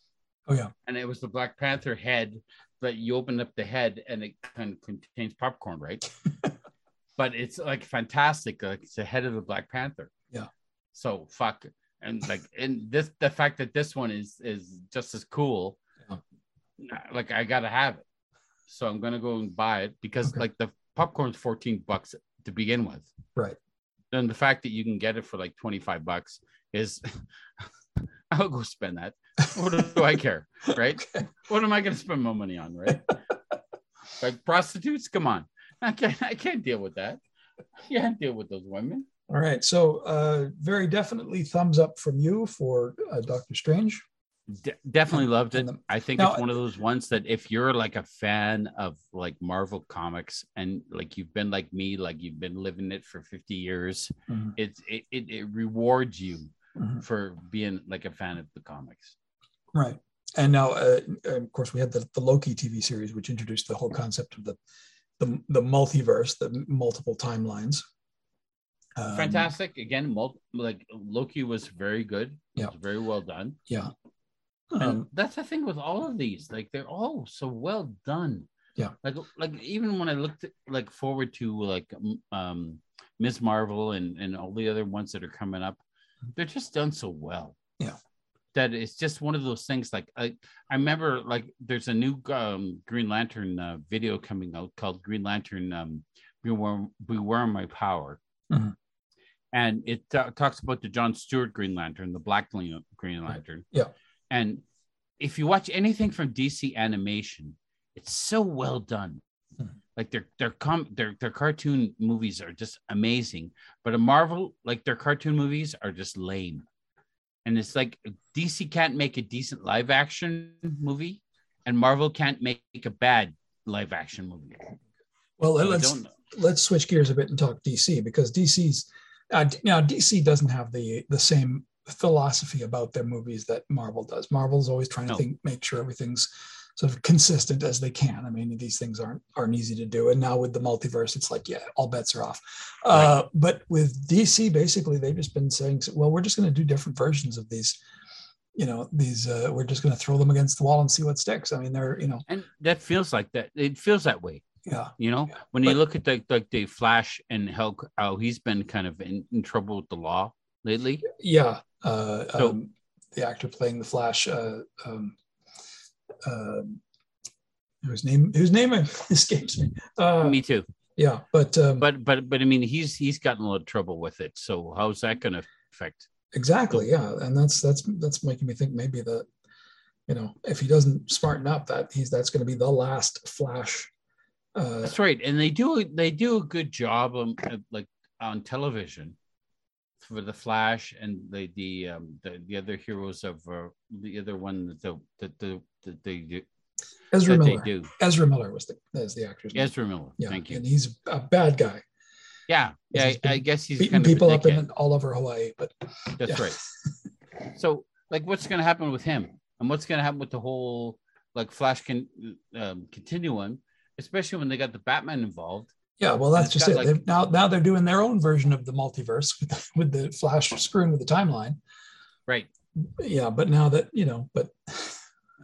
[SPEAKER 3] Oh yeah.
[SPEAKER 2] and it was the Black Panther head. But you open up the head and it kind of contains popcorn, right? but it's like fantastic. Like it's the head of the Black Panther.
[SPEAKER 3] Yeah.
[SPEAKER 2] So fuck. And like and this the fact that this one is is just as cool.
[SPEAKER 3] Yeah.
[SPEAKER 2] like I gotta have it. So I'm gonna go and buy it because
[SPEAKER 3] Okay.
[SPEAKER 2] like the popcorn's 14 bucks to begin with.
[SPEAKER 3] Right.
[SPEAKER 2] Then the fact that you can get it for like 25 bucks is I'll go spend that. What do I care? Right?
[SPEAKER 3] Okay.
[SPEAKER 2] What am I gonna spend my money on? Right? like prostitutes? Come on. I can't I can't deal with that. I can't deal with those women.
[SPEAKER 3] All right. So uh, very definitely thumbs up from you for uh, Doctor Strange.
[SPEAKER 2] De- definitely loved it. I think
[SPEAKER 3] Now-
[SPEAKER 2] it's one of those ones that if you're like a fan of like Marvel comics and like you've been like me, like you've been living it for 50 years,
[SPEAKER 3] Mhm.
[SPEAKER 2] it's it, it, it rewards you
[SPEAKER 3] Mhm.
[SPEAKER 2] for being like a fan of the comics.
[SPEAKER 3] Right. And now, uh, of course, we had the, the Loki TV series, which introduced the whole concept of the the, the multiverse, the multiple timelines. Um,
[SPEAKER 2] Fantastic. Again, mul- like Loki was very good.
[SPEAKER 3] Yeah.
[SPEAKER 2] was very well done.
[SPEAKER 3] Yeah.
[SPEAKER 2] And
[SPEAKER 3] Um,
[SPEAKER 2] that's the thing with all of these like they're all so well done
[SPEAKER 3] Yeah.
[SPEAKER 2] like like even when i looked at, like forward to like um ms marvel and and all the other ones that are coming up they're just done so well
[SPEAKER 3] Yeah.
[SPEAKER 2] that it's just one of those things like i i remember like there's a new um green lantern uh, video coming out called green lantern um beware, beware my power
[SPEAKER 3] Mhm.
[SPEAKER 2] and it ta- talks about the john stewart green lantern the black green lantern
[SPEAKER 3] Yeah.
[SPEAKER 2] And if you watch anything from DC animation, it's so well done.
[SPEAKER 3] Hmm.
[SPEAKER 2] Like their their com their their cartoon movies are just amazing, but a Marvel like their cartoon movies are just lame. And it's like DC can't make a decent live action movie, and Marvel can't make a bad live action movie.
[SPEAKER 3] well,
[SPEAKER 2] So
[SPEAKER 3] let's let's switch gears a bit and talk DC because DC's uh, now DC doesn't have the the same philosophy about their movies that Marvel does. Marvel's always trying
[SPEAKER 2] No.
[SPEAKER 3] to think, make sure everything's sort of consistent as they can. I mean, these things aren't aren't easy to do. And now with the multiverse, it's like, yeah, all bets are off. Uh, but with DC, basically, they've just been saying, well, we're just going to do different versions of these. You know, these uh, we're just going to throw them against the wall and see what sticks. I mean, they're you know,
[SPEAKER 2] And that feels like that. It feels that way.
[SPEAKER 3] yeah,
[SPEAKER 2] You know,
[SPEAKER 3] Yeah,
[SPEAKER 2] when you look at the like the Flash and how how he's been kind of in, in trouble with the law lately.
[SPEAKER 3] Yeah, uh,
[SPEAKER 2] So-
[SPEAKER 3] um, the actor playing the Flash, uh, um, uh, whose name whose name escapes me. Uh,
[SPEAKER 2] Me too.
[SPEAKER 3] yeah, but um,
[SPEAKER 2] But but but I mean, he's he's gotten a lot of trouble with it. So how's that going to affect?
[SPEAKER 3] exactly, yeah, and that's that's that's making me think maybe that you know if he doesn't smarten up, that he's that's going to be the last Flash. Uh,
[SPEAKER 2] That's right, and they do they do a good job of, like on television for the Flash and the the um, the, the other heroes of uh, the other one that the that the that they do
[SPEAKER 3] Ezra
[SPEAKER 2] that they
[SPEAKER 3] Miller.
[SPEAKER 2] do.
[SPEAKER 3] Ezra Miller was the as the actor's name.
[SPEAKER 2] Ezra Miller.
[SPEAKER 3] Yeah,
[SPEAKER 2] Thank you.
[SPEAKER 3] and he's a bad guy,
[SPEAKER 2] Yeah, yeah. I, guess he's
[SPEAKER 3] beating
[SPEAKER 2] kind of
[SPEAKER 3] people up in all over Hawaii. But
[SPEAKER 2] That's
[SPEAKER 3] Yeah.
[SPEAKER 2] right. So, like, what's going to happen with him, and what's going to happen with the whole like Flash can um, continuum, especially when they got the Batman involved.
[SPEAKER 3] Yeah, well, that's just it.
[SPEAKER 2] like-
[SPEAKER 3] They've, now, now they're doing their own version of the multiverse with the, with the Flash screwing with the timeline.
[SPEAKER 2] Right.
[SPEAKER 3] Yeah, but now that you know, but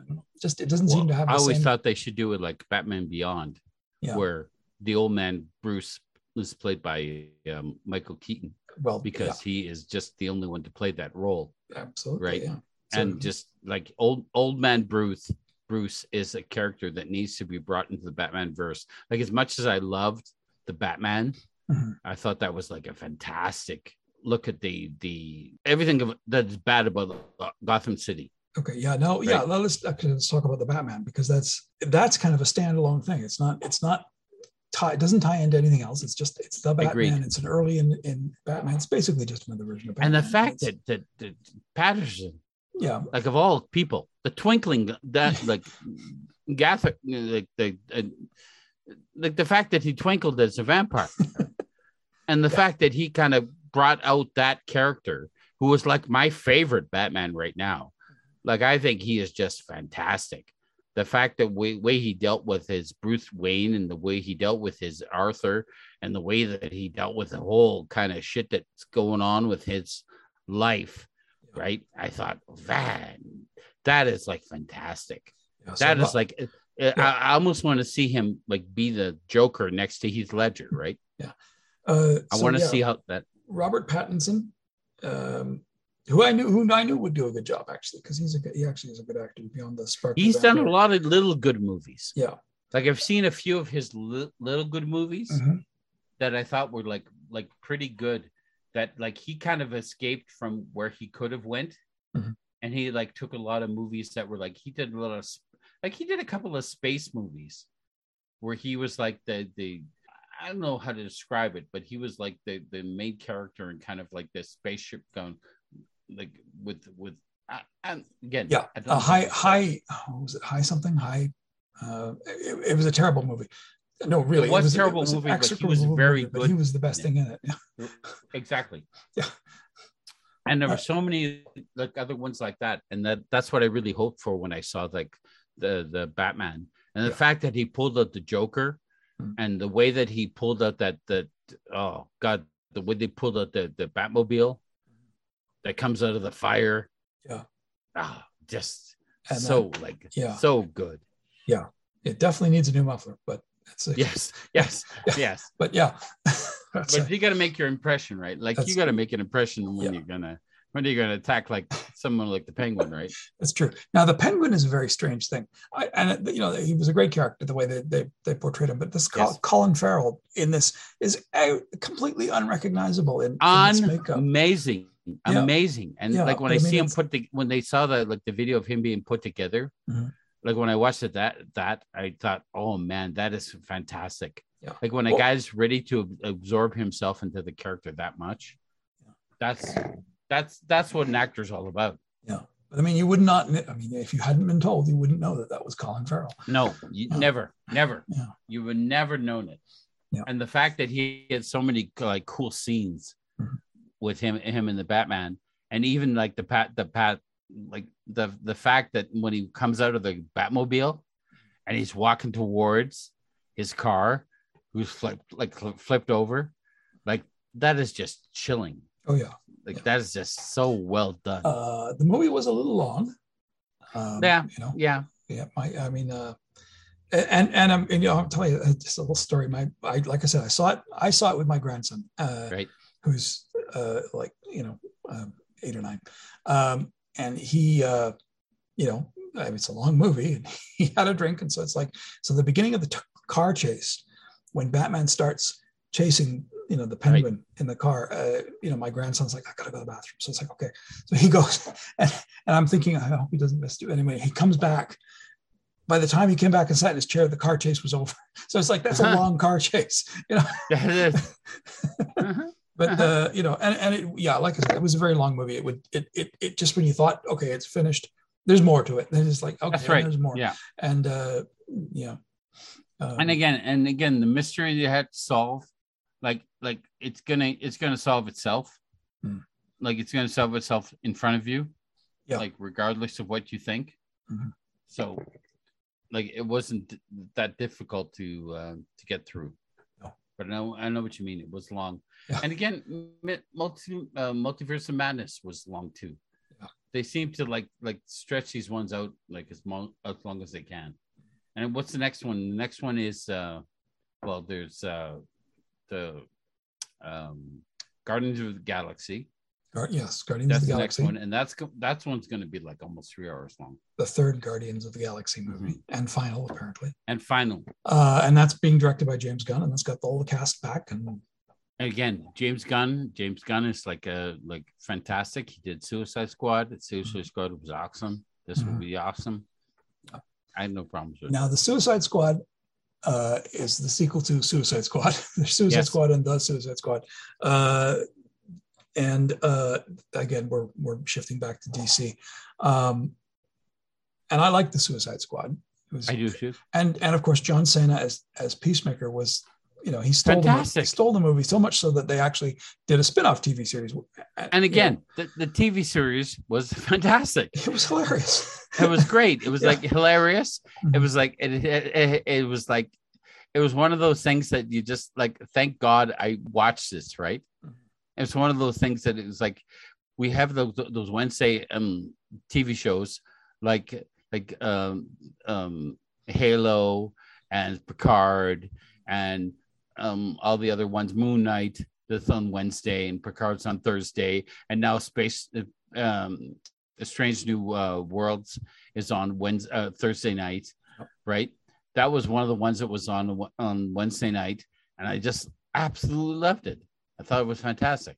[SPEAKER 3] know, just it doesn't seem to have.
[SPEAKER 2] I always
[SPEAKER 3] same,
[SPEAKER 2] thought they should do it like Batman Beyond,
[SPEAKER 3] Yeah.
[SPEAKER 2] where the old man Bruce was played by um, Michael Keaton
[SPEAKER 3] well
[SPEAKER 2] because he is just the only one to play that role,
[SPEAKER 3] absolutely
[SPEAKER 2] right.
[SPEAKER 3] Yeah.
[SPEAKER 2] And just like old old man Bruce. Bruce is a character that needs to be brought into the Batman verse. Like as much as I loved the Batman,
[SPEAKER 3] Mhm.
[SPEAKER 2] I thought that was like a fantastic look at the the everything that's bad about Gotham City.
[SPEAKER 3] okay, yeah, no, yeah.
[SPEAKER 2] Right.
[SPEAKER 3] Let's actually let's talk about the Batman because that's that's kind of a standalone thing. It's not it's not tie it doesn't tie into anything else. It's just it's the Batman.
[SPEAKER 2] Agreed.
[SPEAKER 3] It's an early in in Batman. It's basically just another version of Batman.
[SPEAKER 2] And the fact that, that that Patterson,
[SPEAKER 3] yeah,
[SPEAKER 2] like of all people, the twinkling that like Gather, like the uh, like the fact that he twinkled as a vampire, and the fact that he kind of brought out that character who was like my favorite Batman right now. Mm-hmm. Like I think he is just fantastic. The fact that way, way he dealt with his Bruce Wayne and the way he dealt with his Arthur and the way that he dealt with the whole kind of shit that's going on with his life, right? I thought, man, that is like fantastic.
[SPEAKER 3] yeah, so
[SPEAKER 2] That is like, uh, I, I almost want to see him like be the Joker next to Heath Ledger, right?
[SPEAKER 3] uh,
[SPEAKER 2] I
[SPEAKER 3] so,
[SPEAKER 2] want to
[SPEAKER 3] yeah.
[SPEAKER 2] see how that.
[SPEAKER 3] Robert Pattinson um, who I knew who I knew would do a good job actually because he's a good, he actually is a good actor beyond the spark.
[SPEAKER 2] He's done a lot of little good movies.
[SPEAKER 3] Yeah.
[SPEAKER 2] Like I've seen a few of his li- little good movies
[SPEAKER 3] Mhm.
[SPEAKER 2] that I thought were like like pretty good. That like he kind of escaped from where he could have went,
[SPEAKER 3] Mhm.
[SPEAKER 2] and he like took a lot of movies that were like he did a lot of like he did a couple of space movies where he was like the the I don't know how to describe it, but he was like the the main character and kind of like this spaceship going like with with uh, and again
[SPEAKER 3] Yeah, a high high was it high something? High uh it, it was a terrible movie. No really
[SPEAKER 2] It was a
[SPEAKER 3] a-
[SPEAKER 2] terrible
[SPEAKER 3] an
[SPEAKER 2] movie, but he was very
[SPEAKER 3] movie,
[SPEAKER 2] good
[SPEAKER 3] he was the best
[SPEAKER 2] in
[SPEAKER 3] thing in it.
[SPEAKER 2] Exactly.
[SPEAKER 3] Yeah.
[SPEAKER 2] and there
[SPEAKER 3] Uh,
[SPEAKER 2] were so many like other ones like that and that that's what i really hoped for when i saw like the the batman and the
[SPEAKER 3] Yeah.
[SPEAKER 2] fact that he pulled out the joker
[SPEAKER 3] Mm.
[SPEAKER 2] and the way that he pulled out that that oh god the way they pulled out the the batmobile that comes out of the fire
[SPEAKER 3] Yeah.
[SPEAKER 2] ah just
[SPEAKER 3] And, uh,
[SPEAKER 2] so like
[SPEAKER 3] yeah.
[SPEAKER 2] so good yeah.
[SPEAKER 3] it definitely needs a new muffler but it's a,
[SPEAKER 2] yes yes yes
[SPEAKER 3] but yeah
[SPEAKER 2] but you got to make your impression right like you got to make an impression when
[SPEAKER 3] Yeah.
[SPEAKER 2] you're gonna when are you're gonna attack like someone like the penguin right
[SPEAKER 3] That's true. Now the penguin is a very strange thing, I, and it- you know he was a great character the way they they, they portrayed him. But this
[SPEAKER 2] Yes.
[SPEAKER 3] Colin Farrell in this is uh, completely unrecognizable in, makeup.
[SPEAKER 2] amazing
[SPEAKER 3] Yeah.
[SPEAKER 2] amazing and
[SPEAKER 3] Yeah,
[SPEAKER 2] like when i,
[SPEAKER 3] I mean,
[SPEAKER 2] see him put the when they saw the like the video of him being put together
[SPEAKER 3] Mhm.
[SPEAKER 2] like when i watched it that that i thought oh man that is fantastic
[SPEAKER 3] Yeah.
[SPEAKER 2] like when a guy's ready to absorb himself into the character that much that's that's that's what an actor's all about Yeah.
[SPEAKER 3] But I mean, you would not. I mean, if you hadn't been told, you wouldn't know that that was Colin Farrell.
[SPEAKER 2] no you
[SPEAKER 3] Yeah.
[SPEAKER 2] never never
[SPEAKER 3] Yeah.
[SPEAKER 2] you would never known it
[SPEAKER 3] Yeah.
[SPEAKER 2] and the fact that he had so many like cool scenes
[SPEAKER 3] Mhm.
[SPEAKER 2] with him him and the batman and even like the pat the pat like the the fact that when he comes out of the batmobile and he's walking towards his car who's flipped like flipped over like that is just chilling
[SPEAKER 3] Oh yeah.
[SPEAKER 2] Like that is just so well done
[SPEAKER 3] Uh, the movie was a little long. Um,
[SPEAKER 2] Yeah.
[SPEAKER 3] You know.
[SPEAKER 2] yeah
[SPEAKER 3] Yeah. My. I mean. Uh, and and I'm and, you know I'll tell you uh, just a little story. My I like I said I saw it I saw it with my grandson. Uh,
[SPEAKER 2] right
[SPEAKER 3] who's uh, like you know um, eight or nine, um, and he uh, you know I mean, it's a long movie and he had a drink and so it's like so the beginning of the t- car chase when Batman starts chasing you know the penguin in the car uh, you know my grandson's like I gotta go to the bathroom so it's like okay so he goes and, and I'm thinking I hope he doesn't miss it anyway he comes back by the time he came back and sat in his chair the car chase was over so it's like that's a
[SPEAKER 2] Uh-huh.
[SPEAKER 3] long car chase you know
[SPEAKER 2] that is Uh-huh.
[SPEAKER 3] but
[SPEAKER 2] Uh-huh.
[SPEAKER 3] uh, you know, and, and it, yeah, like I said, it was a very long movie. It would it, it it just when you thought, okay, it's finished, there's more to it. Then it's like, okay,
[SPEAKER 2] right
[SPEAKER 3] there's more.
[SPEAKER 2] yeah
[SPEAKER 3] And uh, yeah, um,
[SPEAKER 2] and again and again the mystery you had to solve like like it's gonna it's gonna solve itself
[SPEAKER 3] Hmm.
[SPEAKER 2] like it's gonna solve itself in front of you
[SPEAKER 3] Yeah.
[SPEAKER 2] like regardless of what you think
[SPEAKER 3] Mhm.
[SPEAKER 2] so like it wasn't that difficult to uh, to get through
[SPEAKER 3] No.
[SPEAKER 2] but I know I know what you mean it was long
[SPEAKER 3] Yeah.
[SPEAKER 2] and again multi uh, multiverse of madness was long too
[SPEAKER 3] Yeah.
[SPEAKER 2] they seem to like like stretch these ones out like as, mo- as long as they can and what's the next one? The next one is uh well, there's uh the um Guardians of the Galaxy.
[SPEAKER 3] Gar- yes, Guardians
[SPEAKER 2] That's
[SPEAKER 3] of
[SPEAKER 2] the,
[SPEAKER 3] the
[SPEAKER 2] next
[SPEAKER 3] Galaxy,
[SPEAKER 2] one, and that's that's one's going to be like almost three hours long.
[SPEAKER 3] the third Guardians of the Galaxy movie,
[SPEAKER 2] Mm-hmm.
[SPEAKER 3] and final apparently.
[SPEAKER 2] And final,
[SPEAKER 3] Uh, and that's being directed by James Gunn, and that's got all the cast back. And
[SPEAKER 2] again, James Gunn. James Gunn is like a like fantastic. He did Suicide Squad. Suicide Squad was awesome. This will
[SPEAKER 3] Mhm.
[SPEAKER 2] be awesome. I have no problems with
[SPEAKER 3] now the Suicide Squad uh, is the sequel to Suicide Squad. There's Suicide
[SPEAKER 2] Yes.
[SPEAKER 3] Squad and the Suicide Squad. Uh, and uh, again, we're we're shifting back to DC. Um, and I like the Suicide Squad. Was,
[SPEAKER 2] I do too.
[SPEAKER 3] and and of course John Cena as as Peacemaker was, you know, he stole the, movie, he stole the movie so much so that they actually did a spin-off TV series.
[SPEAKER 2] And again, the, the TV series was fantastic.
[SPEAKER 3] it was hilarious.
[SPEAKER 2] It was great. It was
[SPEAKER 3] Yeah.
[SPEAKER 2] like hilarious. It
[SPEAKER 3] Mhm.
[SPEAKER 2] was like it, it, it, it was like it was one of those things that you just like thank God I watched this, right?
[SPEAKER 3] Mhm.
[SPEAKER 2] It's one of those things that it was like we have those those Wednesday um TV shows like like um um Halo and Picard and um all the other ones Moon Knight that's on Wednesday and Picard's on Thursday and now Space um, a Strange New uh, Worlds is on Wednesday, uh, Thursday night, right? That was one of the ones that was on on Wednesday night, and I just absolutely loved it. I thought it was fantastic.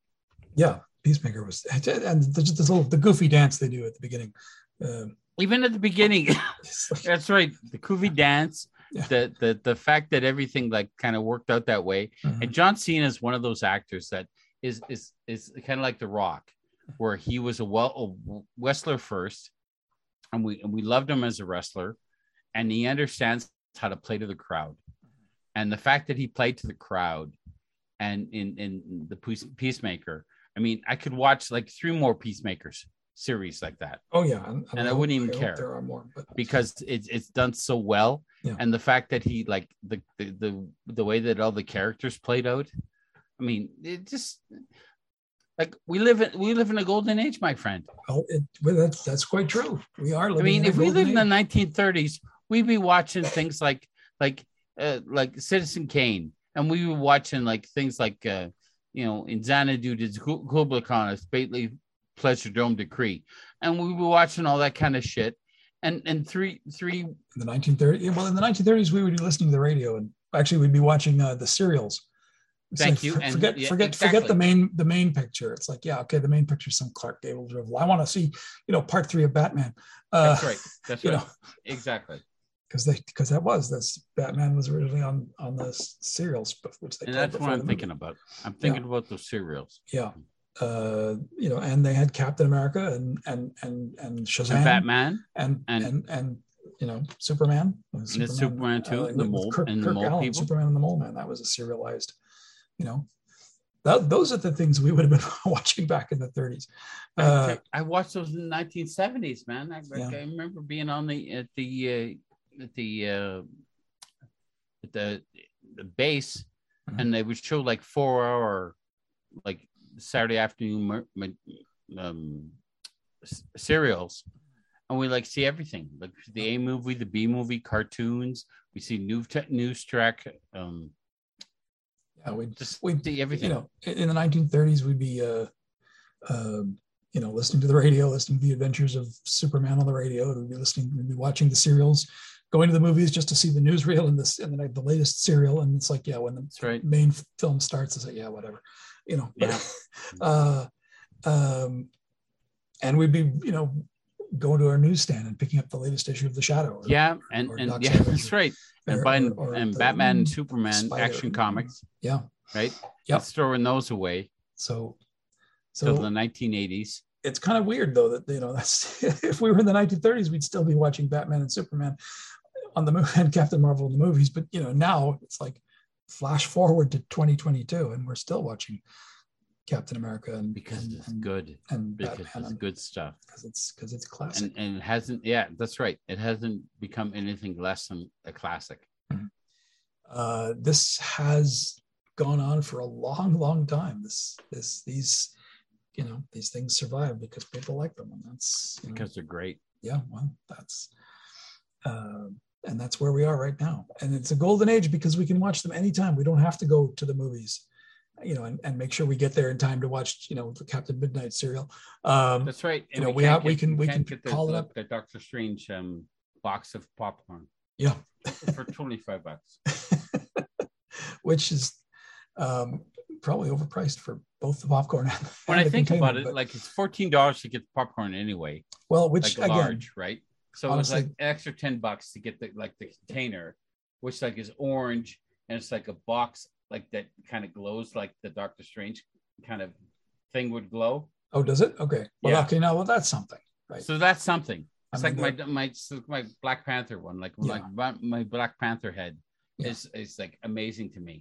[SPEAKER 3] Yeah, Peacemaker was, and there's just this little the goofy dance they do at the beginning. Um,
[SPEAKER 2] Even at the beginning, that's right. The Kuvi dance,
[SPEAKER 3] Yeah.
[SPEAKER 2] the the the fact that everything like kind of worked out that way,
[SPEAKER 3] Mhm.
[SPEAKER 2] And John Cena is one of those actors that is is is kind of like The Rock, where he was a well a wrestler first, and we and we loved him as a wrestler, and he understands how to play to the crowd, and the fact that he played to the crowd, and in in the Peace- Peacemaker, I mean, I could watch like three more Peacemakers series like that
[SPEAKER 3] oh yeah, and,
[SPEAKER 2] And I
[SPEAKER 3] hope-
[SPEAKER 2] wouldn't even
[SPEAKER 3] hope
[SPEAKER 2] care.
[SPEAKER 3] There are more, but
[SPEAKER 2] because it's it's done so well
[SPEAKER 3] Yeah.
[SPEAKER 2] and the fact that he like the, the the the way that all the characters played out i mean it just like we live in we live in a golden age my friend
[SPEAKER 3] well, it, well, that's that's quite true. We are.
[SPEAKER 2] i mean if we lived in the 1930s we'd be watching things like like uh, like citizen kane and we were watching like things like uh you know in xanadu did kubla khan stately pleasure dome decree and we were watching all that kind of shit and and three three
[SPEAKER 3] in the 1930s. yeah, Well, in the 1930s, we would be listening to the radio, and actually, we'd be watching uh, the serials. It's
[SPEAKER 2] Thank
[SPEAKER 3] like,
[SPEAKER 2] you,
[SPEAKER 3] for-
[SPEAKER 2] and-
[SPEAKER 3] forget,
[SPEAKER 2] yeah,
[SPEAKER 3] forget, forget the main, the main picture. It's like, yeah, okay, the main picture is some Clark Gable drivel. I want to see, you know, part three of Batman. Uh,
[SPEAKER 2] that's right that's
[SPEAKER 3] you
[SPEAKER 2] right
[SPEAKER 3] know,
[SPEAKER 2] exactly
[SPEAKER 3] because they, because that was this Batman was originally on on the serials, which they
[SPEAKER 2] and that's what I'm
[SPEAKER 3] movie.
[SPEAKER 2] thinking about. I'm thinking about those serials.
[SPEAKER 3] Yeah, uh, you know, and they had Captain America and and and and Shazam
[SPEAKER 2] And Batman,
[SPEAKER 3] and
[SPEAKER 2] and-
[SPEAKER 3] and and, you know Superman, uh,
[SPEAKER 2] and the Superman too,
[SPEAKER 3] uh,
[SPEAKER 2] the mole
[SPEAKER 3] Kirk,
[SPEAKER 2] and the mole
[SPEAKER 3] Allen,
[SPEAKER 2] people.
[SPEAKER 3] Superman and the Mole Man. That was a serialized, you know. That, those are the things we would have been watching back in the 30s.
[SPEAKER 2] I,
[SPEAKER 3] Uh,
[SPEAKER 2] I watched those in the 1970s, man. I,
[SPEAKER 3] Yeah.
[SPEAKER 2] I remember being on the at the uh, at the uh, at the the base,
[SPEAKER 3] Mhm.
[SPEAKER 2] and they would show like four hour like Saturday afternoon um, serials, and we like see everything like the A movie, the B movie, cartoons. We see new te- news track. Um,
[SPEAKER 3] yeah, we
[SPEAKER 2] just
[SPEAKER 3] we
[SPEAKER 2] see everything.
[SPEAKER 3] you know in the 1930s we'd be uh, um, you know listening to the radio, listening to the adventures of Superman on the radio, and we'd be listening, we'd be watching the serials, going to the movies just to see the newsreel and this and the, the latest serial, and it's like yeah, when the
[SPEAKER 2] right.
[SPEAKER 3] main film starts, it's like yeah, whatever, you know.
[SPEAKER 2] Yeah.
[SPEAKER 3] uh, um, and we'd be you know going to our newsstand and picking up the latest issue of The Shadow. or-
[SPEAKER 2] Yeah, and and yeah, that's right. And
[SPEAKER 3] or-
[SPEAKER 2] buying
[SPEAKER 3] or-
[SPEAKER 2] and Batman and Superman
[SPEAKER 3] Spider-
[SPEAKER 2] action comics,
[SPEAKER 3] yeah.
[SPEAKER 2] right? It's throwing those away
[SPEAKER 3] So so
[SPEAKER 2] the 1980s.
[SPEAKER 3] it's kind of weird though that you know that's if we were in the 1930s we'd still be watching batman and superman on the movie and captain marvel in the movies but you know now it's like flash forward to 2022 and we're still watching captain america and
[SPEAKER 2] because
[SPEAKER 3] and,
[SPEAKER 2] it's
[SPEAKER 3] and,
[SPEAKER 2] good.
[SPEAKER 3] and
[SPEAKER 2] Because
[SPEAKER 3] batman
[SPEAKER 2] it's good stuff.
[SPEAKER 3] because it's because it's classic
[SPEAKER 2] And and it hasn't yeah, that's right. It hasn't become anything less than a classic.
[SPEAKER 3] uh, this has gone on for a long long time this this these you know these things survive because people like them and that's you know,
[SPEAKER 2] Because they're great.
[SPEAKER 3] yeah well that's uh, and that's where we are right now and it's a golden age because we can watch them anytime we don't have to go to the movies you know and, and make sure we get there in time to watch you know the captain midnight serial um
[SPEAKER 2] That's right.
[SPEAKER 3] you know, we
[SPEAKER 2] can't
[SPEAKER 3] have- we
[SPEAKER 2] get-
[SPEAKER 3] can- we can
[SPEAKER 2] get the,
[SPEAKER 3] call it up.
[SPEAKER 2] the Doctor Strange um box of popcorn
[SPEAKER 3] yeah
[SPEAKER 2] for 25 bucks.
[SPEAKER 3] which is um probably overpriced for both the popcorn and,
[SPEAKER 2] When I think about it,
[SPEAKER 3] but-
[SPEAKER 2] like it's $14 to get the popcorn anyway.
[SPEAKER 3] well which
[SPEAKER 2] like
[SPEAKER 3] again
[SPEAKER 2] large, right? So
[SPEAKER 3] honestly-
[SPEAKER 2] it was like extra 10 bucks to get the like the container, which like is orange and it's like a box like that kind of glows like the Doctor Strange kind of thing would glow.
[SPEAKER 3] oh does it okay well
[SPEAKER 2] Yeah.
[SPEAKER 3] okay now well that's something right
[SPEAKER 2] So that's something.
[SPEAKER 3] I
[SPEAKER 2] It's
[SPEAKER 3] mean,
[SPEAKER 2] like my my my Black Panther one, like
[SPEAKER 3] Yeah.
[SPEAKER 2] like my, my Black Panther head
[SPEAKER 3] Yeah.
[SPEAKER 2] is is like amazing to me.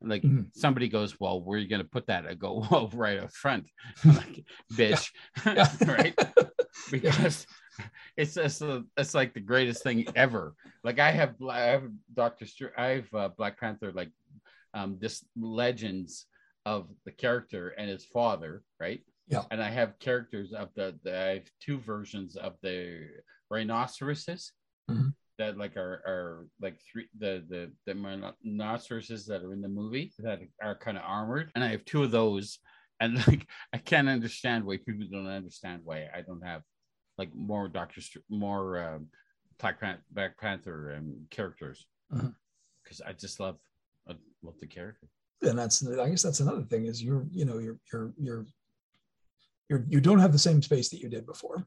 [SPEAKER 2] Like
[SPEAKER 3] Mhm.
[SPEAKER 2] somebody goes, well, where are you gonna put that? I go, well, right up front, I'm like bitch, right? Because it's just a, it's like the greatest thing ever. Like I have I have Doctor Str- I have uh, Black Panther like um this legends of the character and his father, right?
[SPEAKER 3] Yeah.
[SPEAKER 2] And I have characters of the, the I have two versions of the rhinoceroses
[SPEAKER 3] Mhm.
[SPEAKER 2] that like are are like three the the the rhinoceroses that are in the movie that are kind of armored, and I have two of those. and like I can't understand why people don't understand why I don't have like more Doctor more um, Black, Pan- Black Panther um, characters because I just love I love the character.
[SPEAKER 3] and that's I guess that's another thing is you're you know you're you're you're you're you don't have the same space that you did before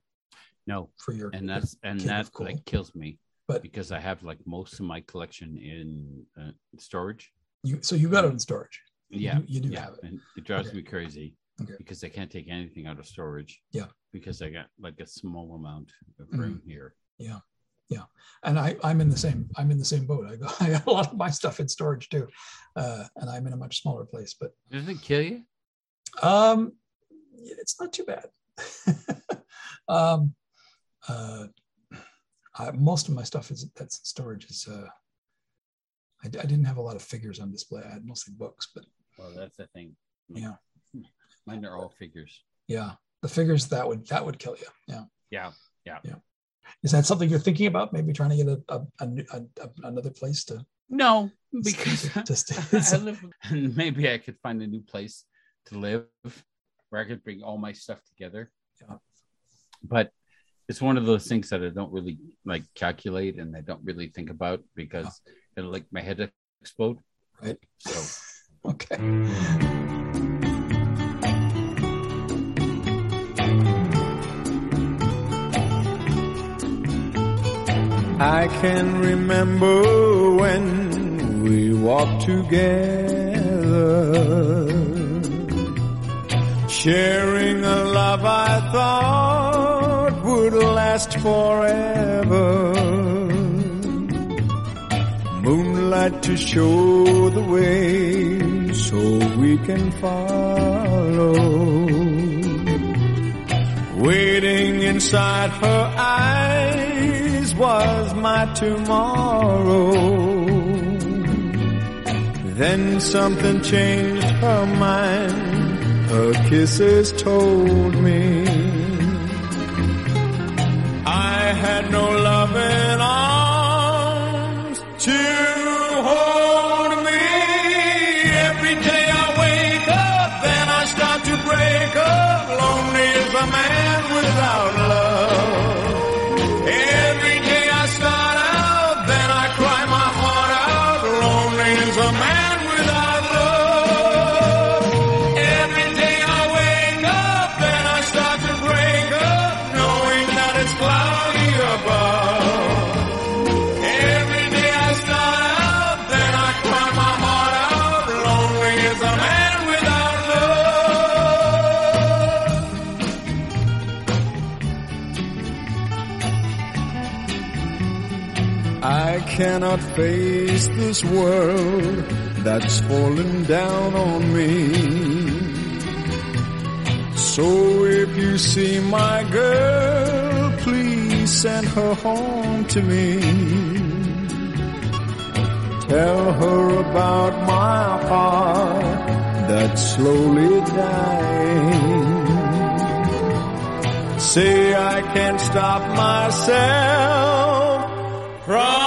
[SPEAKER 2] No,
[SPEAKER 3] for your
[SPEAKER 2] and that's and that
[SPEAKER 3] Cool.
[SPEAKER 2] like kills me
[SPEAKER 3] But-
[SPEAKER 2] because I have like most of my collection in uh, storage.
[SPEAKER 3] you so you got it in storage.
[SPEAKER 2] Yeah,
[SPEAKER 3] do- you do
[SPEAKER 2] yeah,
[SPEAKER 3] have it.
[SPEAKER 2] and it drives
[SPEAKER 3] Okay.
[SPEAKER 2] me crazy
[SPEAKER 3] Okay.
[SPEAKER 2] because I can't take anything out of storage.
[SPEAKER 3] Yeah.
[SPEAKER 2] Because I got like a small amount of
[SPEAKER 3] Mhm.
[SPEAKER 2] room here. Yeah. Yeah.
[SPEAKER 3] And I I'm in the same I'm in the same boat. I got, I got a lot of my stuff in storage too, uh, and I'm in a much smaller place. But
[SPEAKER 2] Does it kill you?
[SPEAKER 3] um, it's not too bad. um, uh, I, most of my stuff is that's storage is uh, I, I didn't have a lot of figures on display. I had mostly books, but
[SPEAKER 2] Well, that's the thing.
[SPEAKER 3] yeah,
[SPEAKER 2] Mine are all figures.
[SPEAKER 3] yeah, the figures that would that would kill you. Yeah.
[SPEAKER 2] Yeah. Yeah. Yeah.
[SPEAKER 3] Is that something you're thinking about? Maybe trying to get a, a, a, a, a another place to
[SPEAKER 2] No, because
[SPEAKER 3] to stay.
[SPEAKER 2] I live, and maybe I could find a new place to live where I could bring all my stuff together.
[SPEAKER 3] Yeah.
[SPEAKER 2] But it's one of those things that I don't really like calculate and I don't really think about because it'll like my head explode.
[SPEAKER 3] Right.
[SPEAKER 2] So
[SPEAKER 3] okay. Mm.
[SPEAKER 6] I can remember when we walked together, sharing a love I thought would last forever. Moonlight to show the way so we can follow. Waiting inside her eyes was my tomorrow. Then something changed her mind. Her kisses told me face this world that's fallen down on me. So if you see my girl, please send her home to me. Tell her about my heart that's slowly dying. Say I can't stop myself from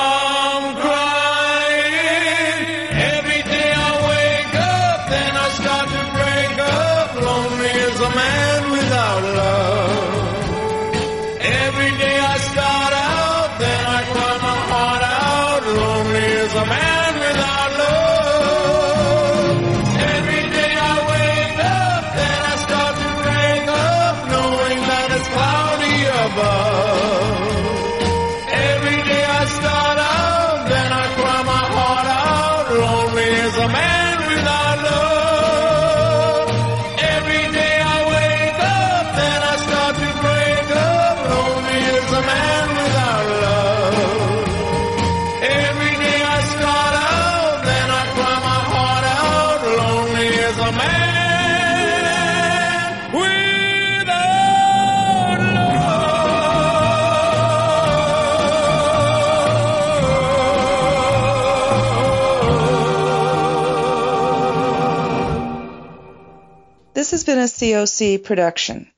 [SPEAKER 1] a COC production.